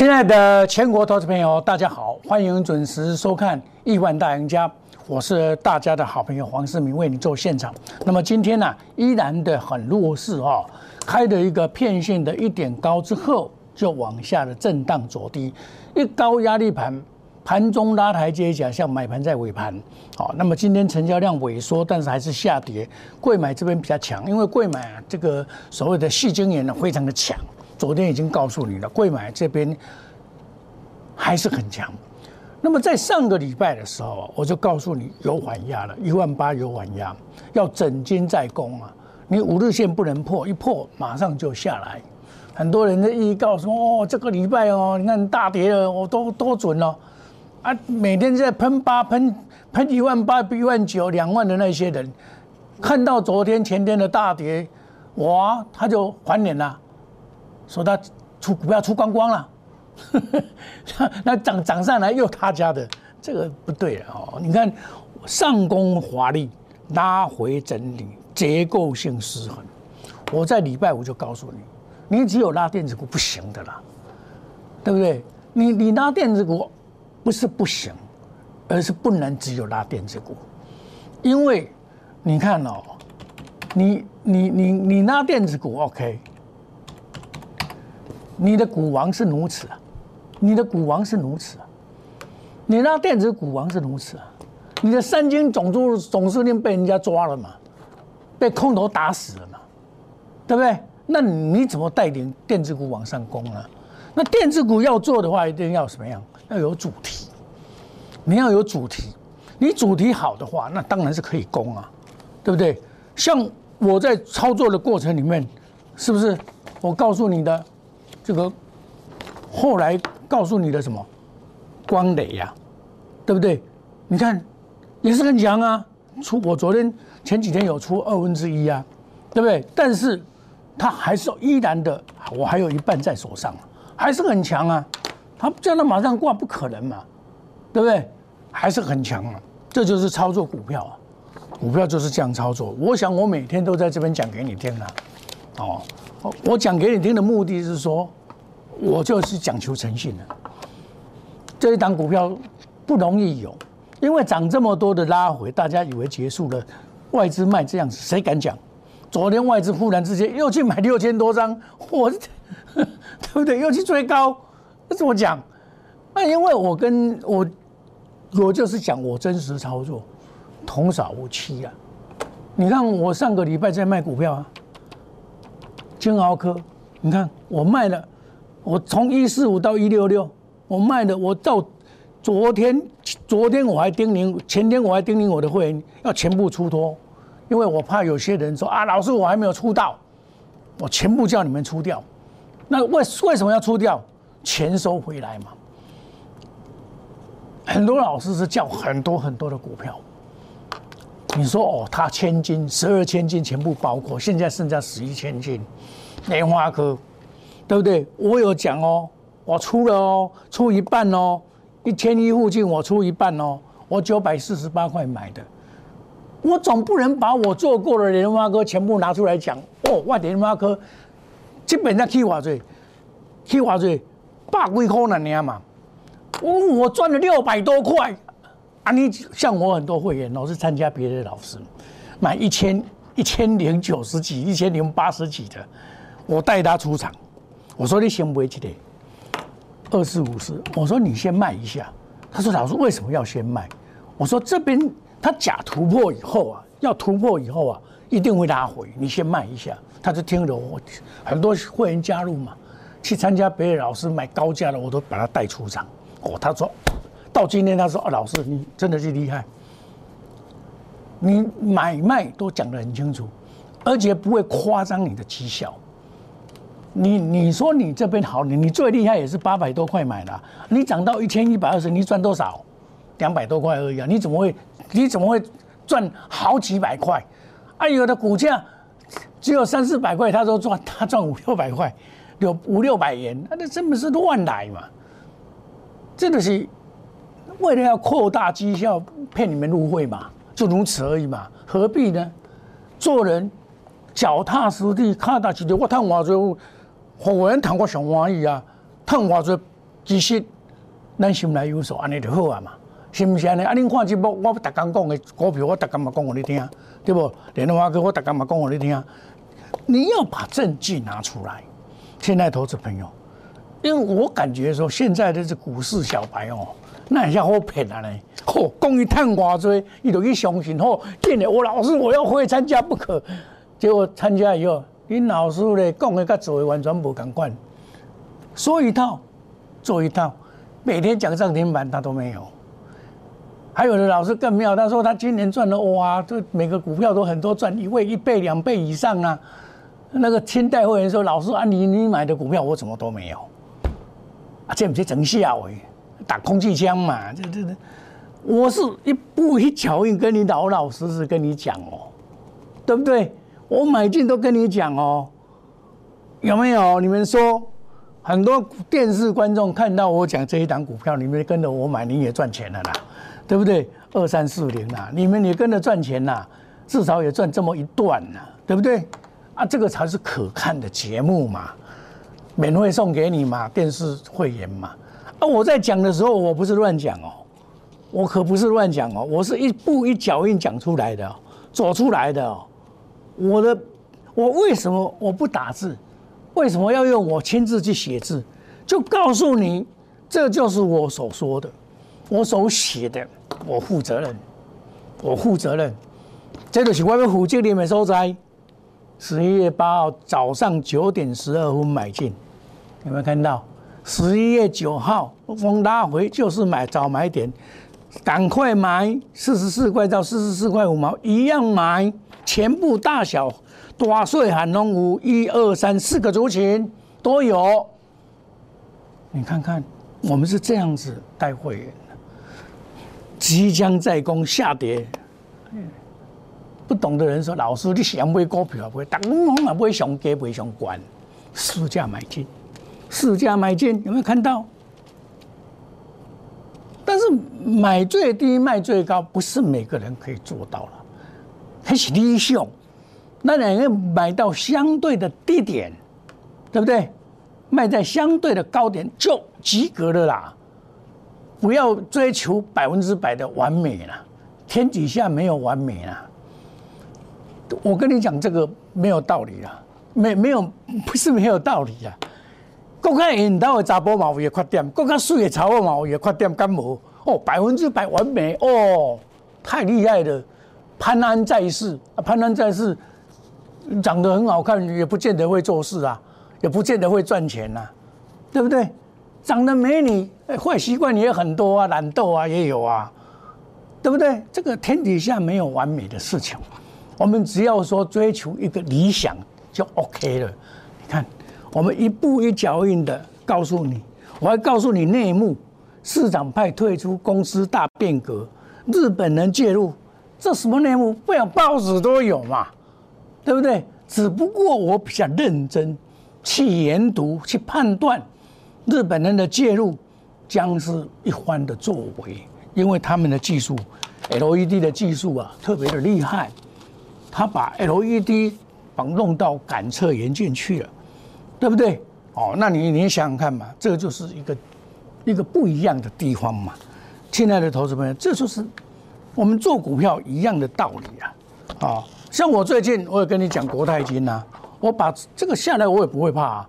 亲爱的全国投资朋友，大家好，欢迎准时收看《亿万大赢家》，我是大家的好朋友黄世明，为你做现场。那么今天呢，依然的很弱势哦，开的一个片线的一点高之后，就往下的震荡走低，一高压力盘，盘中拉台阶下，像买盘在尾盘。好，那么今天成交量萎缩，但是还是下跌。贵买这边比较强，因为贵买啊，这个所谓的细晶圆呢，非常的强。昨天已经告诉你了，贵买这边还是很强。那么在上个礼拜的时候，我就告诉你有缓压了，一万八有缓压，要整金再攻啊！你五日线不能破，一破马上就下来。很多人的预告说哦，这个礼拜哦，你看大跌了，我都多准了啊！每天在喷八喷喷一万八、一万九、两万的那些人，看到昨天前天的大跌，哇，他就还脸了。说他出股票出光光了，那涨涨上来又他家的，这个不对哦。你看上攻华丽，拉回整理，结构性失衡。我在礼拜五就告诉你，你只有拉电子股不行的啦，对不对？你你拉电子股不是不行，而是不能只有拉电子股，因为你看哦，你你你你拉电子股 OK。你的股王是如此啊，你的股王是如此啊，你那电子股王是如此啊，你的三金总督总司令被人家抓了嘛，被空头打死了嘛，对不对？那你怎么带领电子股往上攻呢？那电子股要做的话，一定要什么样？要有主题，你要有主题，你主题好的话，那当然是可以攻啊，对不对？像我在操作的过程里面，是不是我告诉你的？这个后来告诉你的什么光磊呀，对不对？你看也是很强啊，出我昨天前几天有出二分之一啊，对不对？但是它还是依然的，我还有一半在手上，还是很强啊。它叫它马上挂不可能嘛，对不对？还是很强啊。这就是操作股票啊，股票就是这样操作。我想我每天都在这边讲给你听啊，哦。我讲给你听的目的是说，我就是讲求诚信的。这一档股票不容易有，因为涨这么多的拉回，大家以为结束了，外资卖这样子，谁敢讲？昨天外资忽然之间又去买六千多张，我 对不对？又去追高，那怎么讲？那因为我跟我我就是讲我真实操作，同少无欺啊。你看我上个礼拜在卖股票啊。金豪科，你看我卖了，我从一四五到一六六，我卖的，我到昨天，昨天我还叮咛，前天我还叮咛我的会员要全部出脱，因为我怕有些人说啊，老师我还没有出到，我全部叫你们出掉，那为为什么要出掉？钱收回来嘛。很多老师是叫很多很多的股票，你说哦，他千金十二千金全部包括，现在剩下十一千金。莲花科，对不对？我有讲哦，我出了哦，出一半哦，一千一附近我出一半哦，我九百四十八块买的，我总不能把我做过的莲花科全部拿出来讲哦。哇莲花科基本上去话最，去话最百几块那年嘛，我我赚了六百多块啊！你像我很多会员老是参加别的老师买一千一千零九十几、一千零八十几的。我带他出场，我说你先不起来，二四五四，我说你先卖一下。他说老师为什么要先卖？我说这边他假突破以后啊，要突破以后啊，一定会拉回，你先卖一下。他就听了我很多会员加入嘛，去参加别的老师买高价的，我都把他带出场。哦，他说到今天他说哦，老师你真的是厉害，你买卖都讲得很清楚，而且不会夸张你的绩效。你你说你这边好，你你最厉害也是八百多块买的，你涨到一千一百二十，你赚多少？两百多块而已啊！你怎么会你怎么会赚好几百块？啊，有的股价只有三四百块，他都赚，他赚五六百块，有五六百元，那这真的是乱来嘛！真的是为了要扩大绩效，骗你们入会嘛，就如此而已嘛，何必呢？做人脚踏实地，踏踏实地，我看我就。我人谈过上万亿啊，赚偌多其实咱心内有数，安尼就好啊嘛，是毋是安尼？啊，恁看节目，我逐工讲的股票，我逐工嘛讲互你听，对不？连华哥我逐工嘛讲互你听。你要把证据拿出来，现在投资朋友，因为我感觉说现在的这股市小白哦，那很像好骗啊呢。嚯，讲伊探偌多，伊就去相信吼，见了我老师我要会参加不可。结果参加以后，恁老师咧讲的跟做的完全无共款，说一套做一套，每天讲涨停板他都没有。还有的老师更妙，他说他今年赚了哇，这每个股票都很多赚一倍、一倍、两倍以上啊。那个清代会员说：“老师啊，你你买的股票我怎么都没有？啊，这不是整笑诶，打空气枪嘛？这这这，我是一步一脚印跟你老老实实跟你讲哦，对不对？我买进都跟你讲哦，有没有？你们说很多电视观众看到我讲这一档股票，你们跟着我买，你也赚钱了啦，对不对？二三四零啊，你们也跟着赚钱啦，至少也赚这么一段呐，对不对？”啊，这个才是可看的节目嘛，免费送给你嘛，电视会员嘛。啊，我在讲的时候，我不是乱讲哦，我可不是乱讲哦，我是一步一脚印讲出来的，走出来的。我的，我为什么我不打字？为什么要用我亲自去写字？就告诉你，这就是我所说的，我所写的，我负责任，我负责任。这就是我们负责任的所在。十一月八号早上九点十二分买进，有没有看到？十一月九号风拉回就是买早买点，赶快买四十四块到四十四块五毛一样买，全部大小大岁寒龙五一二三四个族群都有。你看看，我们是这样子带会员的，即将在攻下跌。不懂的人说：“老师，你想买股票不会？当然嘛，买上低，买上高，市价买进，市价买进，有没有看到？但是买最低卖最高，不是每个人可以做到了，还是理想。那两个买到相对的低点，对不对？卖在相对的高点就及格了啦。不要追求百分之百的完美了，天底下没有完美了。”我跟你讲，这个没有道理啊，没没有不是没有道理啊。国家引导的查甫嘛有缺点，国家水的查某嘛有缺点，干无哦，百分之百完美哦，太厉害了。潘安在世啊，潘安在世长得很好看，也不见得会做事啊，也不见得会赚钱呐，对不对？长得美女，坏习惯也很多啊，懒惰啊也有啊，对不对？这个天底下没有完美的事情。我们只要说追求一个理想就 OK 了。你看，我们一步一脚印的告诉你，我还告诉你内幕，市长派退出，公司大变革，日本人介入，这什么内幕？不要报纸都有嘛，对不对？只不过我比较认真去研读、去判断日本人的介入将是一番的作为，因为他们的技术，LED 的技术啊，特别的厉害。他把 LED 绑弄到感测元件去了，对不对？哦，那你你想想看嘛，这个就是一个一个不一样的地方嘛。亲爱的投资朋友，这就是我们做股票一样的道理啊！啊，像我最近我也跟你讲国泰金呐，我把这个下来我也不会怕啊。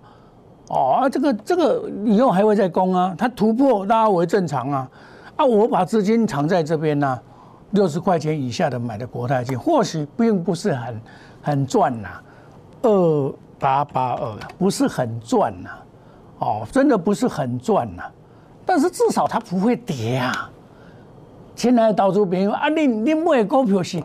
哦，这个这个以后还会再攻啊，它突破拉为正常啊。啊，我把资金藏在这边呢。六十块钱以下的买的国泰金，或许并不是很很赚呐，二八八二不是很赚呐，哦，真的不是很赚呐，但是至少它不会跌啊。亲爱的投资朋友啊，你你买股票是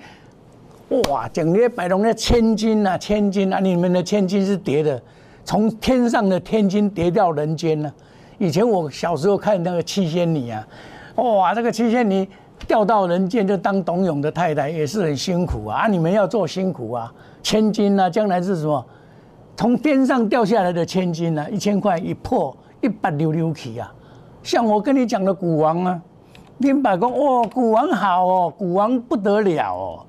哇，整天摆弄的千金呐，千金啊，你们的千金是跌的，从天上的天金跌掉人间呢。以前我小时候看那个七仙女啊，哇，这个七仙女。掉到人间就当董永的太太也是很辛苦啊！啊，你们要做辛苦啊，千金啊，将来是什么？从天上掉下来的千金啊，一千块一破一百六六起啊！像我跟你讲的股王啊，林百公哦，股王好哦，股王不得了哦！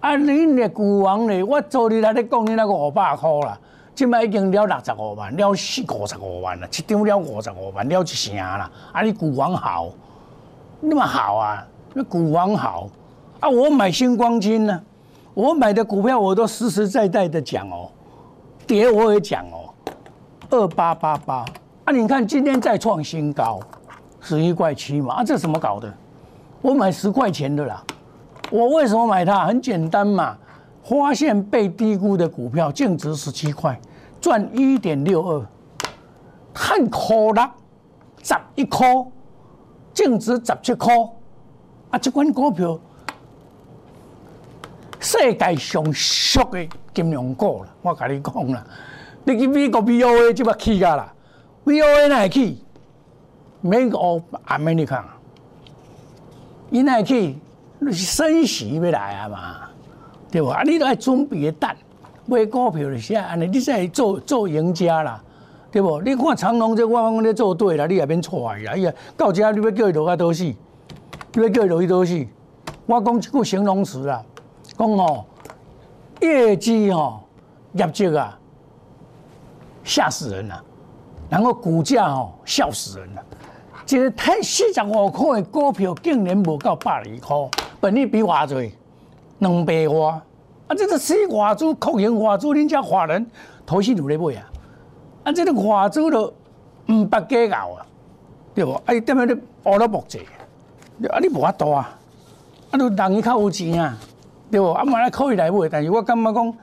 啊，你的股王呢？我昨日来咧讲你那个五百块啦，即摆已经了六十五万，了四五十五万了，一张了五十五万，了一成啦。啊，你股王好，那么好啊，那股王好啊，我买星光金呢，我买的股票我都实实在在的讲哦，跌我也讲哦，二八八八啊，你看今天再创新高，十一块七嘛，啊，这怎么搞的？我买十块钱的啦，我为什么买它？很简单嘛。发现被低估的股票，净值十七块，赚一点六二，太可了，十一块，净值十七块，啊！这款股票，世界上俗的金融股了，我跟你讲啦，你去美国 B O A 就要起噶啦，B O A 哪起？美国 America，伊哪起？你是升息要来啊嘛？对不？啊，你都爱准备个蛋买股票的时安尼你才做做赢家啦，对不？你看长隆这我讲咧做对啦，你也免错啦。哎呀，到家你要叫伊落去倒死？你要叫伊落去倒死？我讲一句形容词啦，讲哦，业绩哦，业绩啊，吓死人了。然后股价哦，笑死人了。一个太四十五块的股票，竟然无到百二块，本利比偌济？两百外，啊！这个死外资、酷刑外资，恁家华人投资有咧买啊！啊！这个外资都唔八计较啊，对不？啊！点解你乌了木济？啊！你无法度啊！啊！都人伊较有钱啊，对不？啊！嘛来可以来买，但是我感觉讲，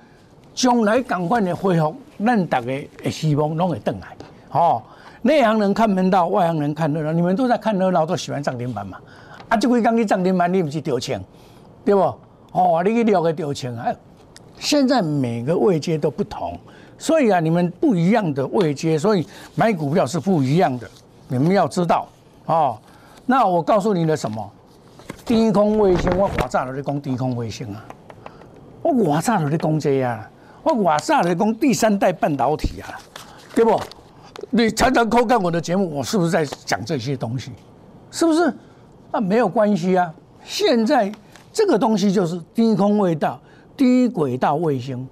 将来共款的恢复，咱大家的希望拢会转来。哦，内行人看门道，外行人看热闹。你们都在看热闹，都喜欢涨停板嘛？啊！这几工去涨停板，你不是丢钱，对不？哦，你去了个丢钱啊！现在每个位阶都不同，所以啊，你们不一样的位阶，所以买股票是不一样的，你们要知道哦。那我告诉你的什么？低空卫星，我华早就在讲低空卫星啊，我华早就在讲这啊，我华早就在讲第三代半导体啊，对不？你常常扣看我的节目，我是不是在讲这些东西？是不是？那，没有关系啊，现在。这个东西就是低空轨道、低轨道卫星、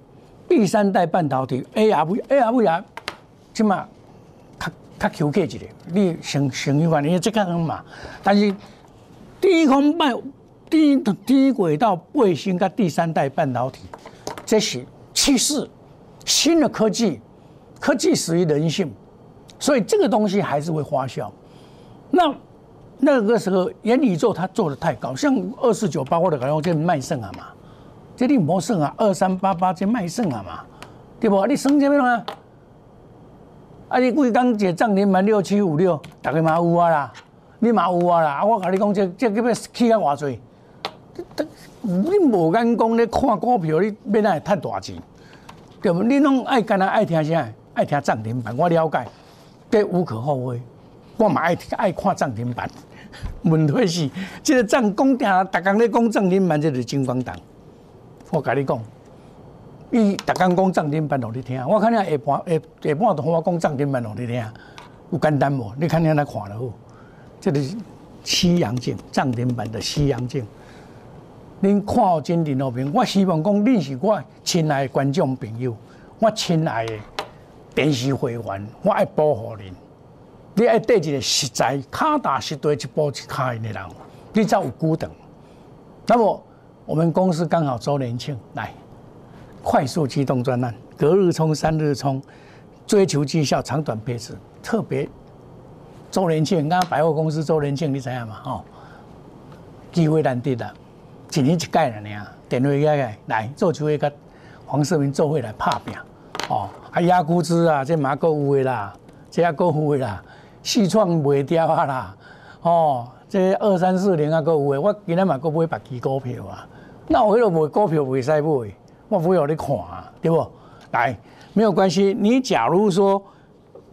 第三代半导体 ARV，ARV 啊，起码较较 Q 客一点，你成成一款，因为这个很嘛。但是低空半低低轨道卫星跟第三代半导体，这是趋势，新的科技，科技始于人性，所以这个东西还是会花销。那。那个时候，元宇宙它做的太高，像二四九八或者可能这卖肾啊嘛，这你莫剩啊，二三八八这卖肾啊嘛，对不？你升这边嘛？啊，你贵刚这涨停板六七五六，大概嘛有啊啦，你嘛有啊啦。啊，我跟你讲，这这个要起啊偌济？你无眼光咧看股票，你要哪会赚大钱？对不？你拢爱干那爱听啥？爱听涨停板，我了解，这无可厚非。我嘛爱爱看涨停板。问题是，这个涨讲定，逐工咧讲涨停板，这是金光党。我甲你讲，伊逐工讲涨停板，互你听。我看你下半下下半段我讲涨停板，互你听，有简单无？你看你来看了好。这是西洋镜，涨停板的西洋镜。恁看好真认好面，我希望讲恁是我亲爱的观众朋友，我亲爱的电视会员，我爱保护恁。你爱对一个实在、卡打实地一步一卡的人，你才有孤等。那么我们公司刚好周年庆，来快速机动专案，隔日冲、三日冲，追求绩效、长短配置，特别周年庆。刚刚百货公司周年庆，你知影嘛？哦，机会难得的，一年一届了呢。电话个个来做就一个黄世明做会来拍拼哦，啊压估值啊，这马够有诶啦，这也够有的啦。四创卖掉啊啦，哦，这二三四零啊，个有诶，我今日嘛个买白旗股票啊，那我迄个卖股票袂使买，我不会让你看啊，对不？来，没有关系，你假如说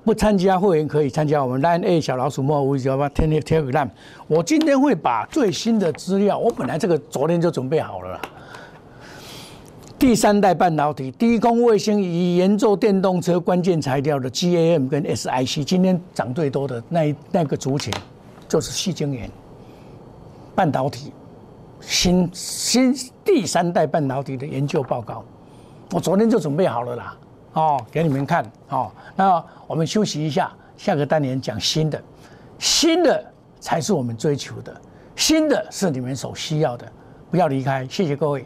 不参加会员，可以参加我们 Line A 小老鼠莫五九八天天铁骨蛋我今天会把最新的资料，我本来这个昨天就准备好了啦。第三代半导体、低空卫星以研做电动车关键材料的 GAM 跟 SIC，今天涨最多的那那个族群就是细晶圆半导体新新第三代半导体的研究报告，我昨天就准备好了啦。哦，给你们看哦。那我们休息一下，下个单元讲新的，新的才是我们追求的，新的是你们所需要的，不要离开，谢谢各位。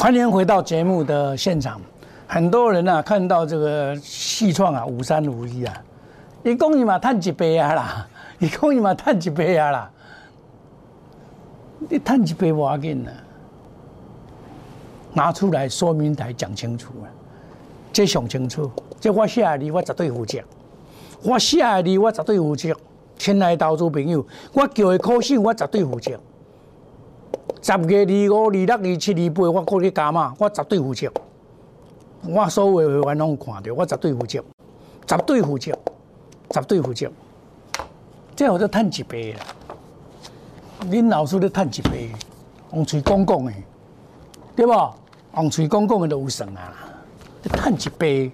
欢迎回到节目的现场。很多人啊，看到这个戏创啊，五三五一啊，一共伊嘛赚一倍啊啦，一共伊嘛赚一倍啊啦。你赚一倍无要紧啊，拿出来说明台讲清楚啊，这想清楚。这我写的，我绝对负责。我写的，我绝对负责。亲爱投资朋友，我叫的苦信，我绝对负责。十月二五、二六、二七、二八，我过去加码，我绝对负责。我所有会员拢看到，我绝对负责，绝对负责，绝对负责。这我都赚一倍啦！恁老师咧赚一倍，用嘴讲讲的，对不？用嘴讲讲的都有算啊！赚一倍，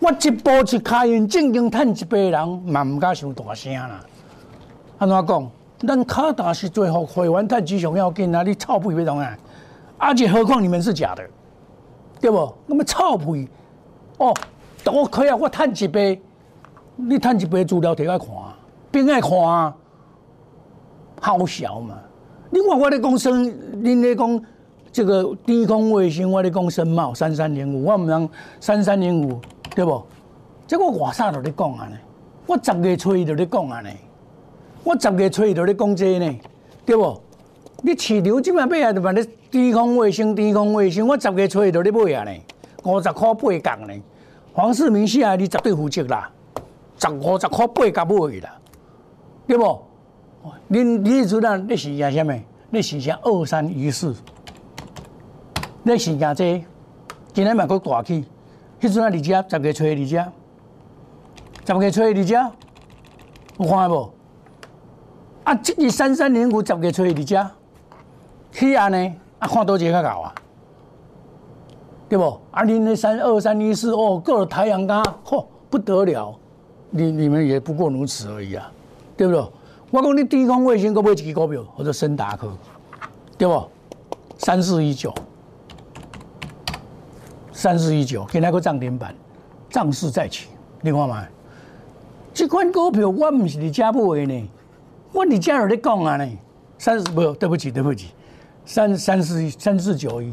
我一步一开运，正经赚一倍人，嘛唔敢想大声啦。安怎讲？咱卡达是最后会员太吉祥要紧啊！你臭屁别动啊！而且何况你们是假的，对不？那么臭屁哦，我可以啊！我探一杯，你探一杯资料摕来看，边爱看啊？好笑嘛！你看我咧讲生，恁咧讲这个低空卫星，我咧讲深茂三三零五，我唔通三三零五，对不？这我外早就咧讲啊呢，我十月初就咧讲啊呢。我十月初就咧讲这呢，对不？你市场即摆买啊，就买咧低空卫星，低空卫星。我十月初就咧买啊呢，五十块八角呢。黄世明写你绝对负责啦，十五十块八角买啦，对不？恁你阵啊，你是惊什么？你是惊二三一四？你是惊这？今日嘛搁大起，迄阵啊，二只十月初二只，十月初二只，有看无？啊，这个三三零五十月初二只，去安呢？啊，看多少较高啊？对不？啊，恁那三二三一四哦，个太阳刚，嚯，不得了！你你们也不过如此而已啊，对不对？我讲你低空卫星可买一支股票，或者深达科，对不？三四一九，三四一九，今天个涨停板，涨势再起，你看嘛？这款股票我唔是你家买的呢。我你家有在讲啊呢？三十不，对不起，对不起，三三四三四九一，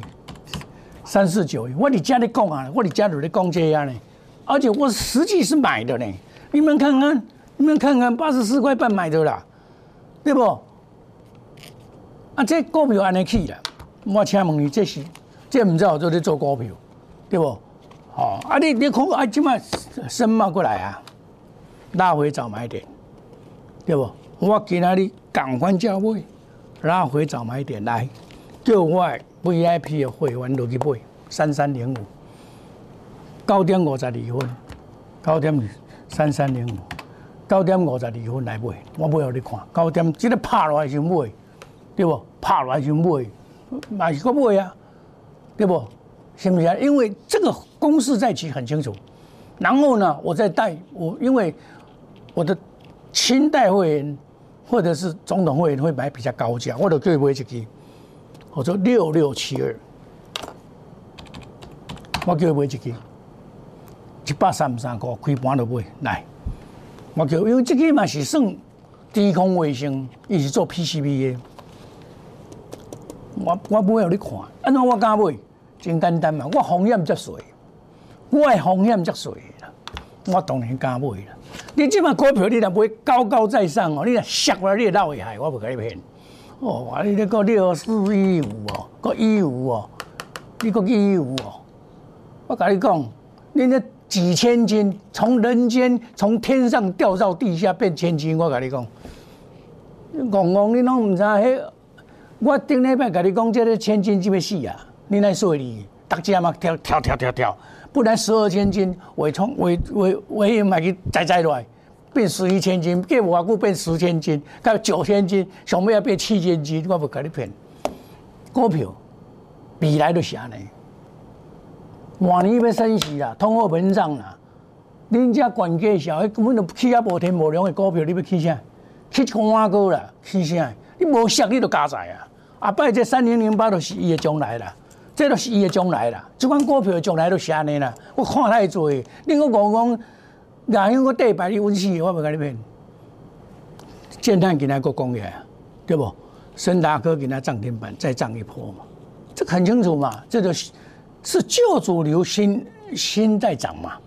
三四九一。我你家在讲啊，我你家有在讲这样呢。而且我实际是买的呢，你们看看，你们看看，八十四块半买的啦，对不？啊，这股票安尼去了，我请问你，这是这唔知道做在做股票，对不？哦，啊，你你看啊，今麦升嘛过来啊，拉回早买点，对不？我今仔日赶快价位拉回早买点来，叫我 VIP 的会员落去买三三零五，九点五十二分，九点三三零五，九点五十二分来买，我买互你看，九点即个拍落来就买，对不？拍落来就买，买是个买啊，对不？是不是啊？因为这个公式在起很清楚，然后呢，我再带我，因为我的清代会员。或者是总统会员会买比较高价，我就叫伊买一支，我说六六七二，我叫伊买一支，一百三十三块开盘就买来，我叫，因为这支嘛是算低空卫星，伊是做 PCB 的。我我买互你看，安怎我敢买？真简单嘛，我风险遮细，我的风险遮细啦，我当然敢买啦。你即马股票你若买高高在上哦，你若摔落你会闹会害，我无甲你骗。哦，你咧个六四一五哦，个一五哦，你个一五哦，我甲你讲，你那几千斤从人间从天上掉到地下变千斤，我甲你讲，戆戆你拢毋知迄。我顶礼拜甲你讲，这个千斤就要死啊！你来说你，大家嘛跳跳跳跳跳，不然十二千斤，尾冲尾尾尾买去栽栽落来，变十一千斤，过无偌久变十千斤，到九千斤，上尾要变七千斤，我不甲你骗。股票未来就是安尼，明年要升息啦，通货膨胀啦，恁遮管价小，根本就起啊无天无量的股票，你要起啥？起干高啦，起啥？你无息你都加在啊！阿伯，这三零零八都是伊的将来啦，这都是伊的将来啦。这款股票的将来都是安尼啦。我看太多，你个讲讲，哪样个跌百你温死，我袂甲你骗。建碳今天个讲起对不？深达科给他涨停板，再涨一波嘛，这很清楚嘛。这就是是旧主流新新在涨嘛，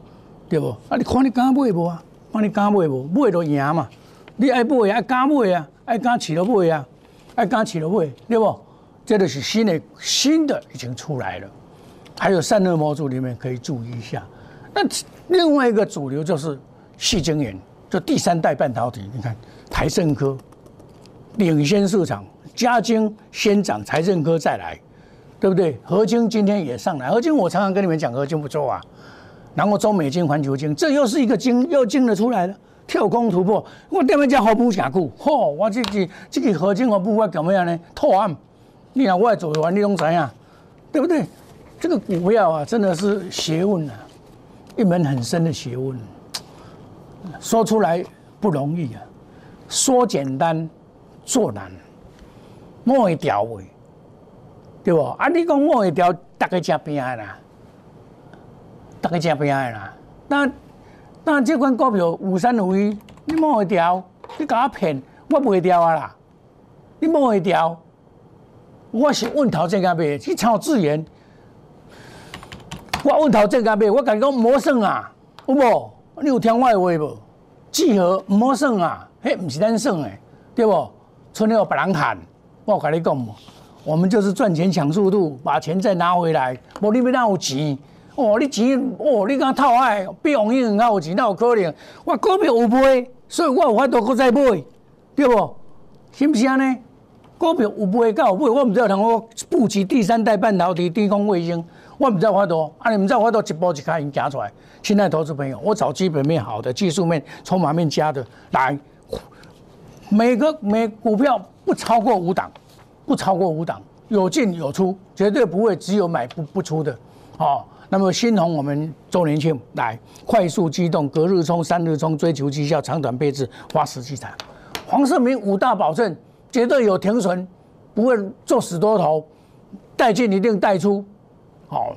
对不？啊，你看你敢买无啊？看你敢买无？买就赢嘛。你爱买爱敢买啊？爱敢起了买啊？爱刚起了位，对不？这个是新的新的已经出来了，还有散热模组里面可以注意一下。那另外一个主流就是细晶圆，就第三代半导体。你看台盛科领先市场，嘉晶先涨，台盛科再来，对不对？合金今天也上来，合金我常常跟你们讲，合金不错啊。然后中美金、环球金，这又是一个金，又金的出来了。跳空突破，我点样叫好补下股？吼，我这个这个核心和不我怎么样呢？拓案，你看我做完你拢知影，对不对？这个股票啊，真的是学问啊，一门很深的学问，说出来不容易啊，说简单做难，摸一条位，对不？啊，你讲摸一条，大概加边啦，大概加边啦，那。那这款股票五三五一，你摸会掉？你甲我骗，我不会掉啊啦！你摸会掉？我是问头这个买，去抄资源。我问头这个买，我甲你讲魔算啊，有无？你有听我的话无？聚合魔算啊，迄毋是咱算诶，对不？春天有别人喊，我甲你讲，我们就是赚钱抢速度，把钱再拿回来。无你要哪有钱？哦，你钱哦，你讲套爱比王英较有钱，那有可能。我股票有买，所以我有法度搁再买，对不？是不是安尼？股票有买，够有买，我唔知道通我布局第三代半导体、低空卫星，我唔知道法度。啊，你唔知道法度一步一卡已经加出来。现在投资朋友，我找基本面好的、技术面、筹码面加的来，每个每股票不超过五档，不超过五档，有进有出，绝对不会只有买不不出的，哦。那么，新红我们周年庆来快速机动，隔日冲、三日冲，追求绩效，长短配置，花时机产。黄世明五大保证，绝对有停损，不会做死多头，带进一定带出。好，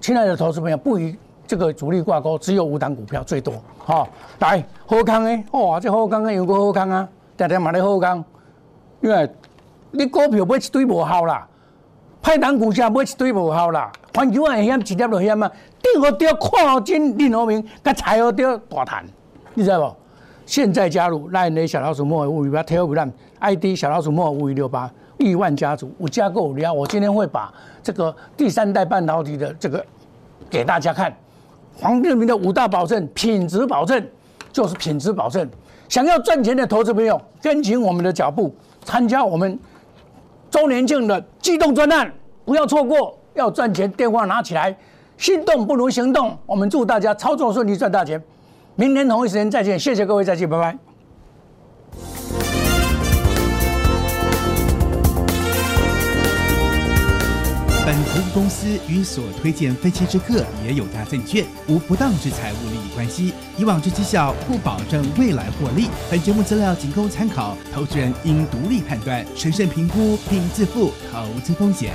亲爱的投资朋友，不与这个主力挂钩，只有五档股票最多。好，来好康诶，哇，这好康诶，有个好康啊，天天买咧好康，因为你股票买一堆无效啦。派单股价买一堆无效啦，环球啊险，直接就险啊！定好钓，看好金，任何明，甲财好钓大谈，你知道不？现在加入赖内小老鼠莫五一八 Telegram ID 小老鼠莫五一六八亿万家族，我加购料。我今天会把这个第三代半导体的这个给大家看。黄日明的五大保证，品质保证就是品质保证。想要赚钱的投资朋友，跟紧我们的脚步，参加我们。周年庆的机动专案，不要错过！要赚钱，电话拿起来，心动不如行动。我们祝大家操作顺利，赚大钱！明天同一时间再见，谢谢各位，再见，拜拜。本投资公司与所推荐分期之客也有大证券无不当之财务利益关系，以往之绩效不保证未来获利。本节目资料仅供参考，投资人应独立判断、审慎评估并自负投资风险。